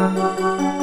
Música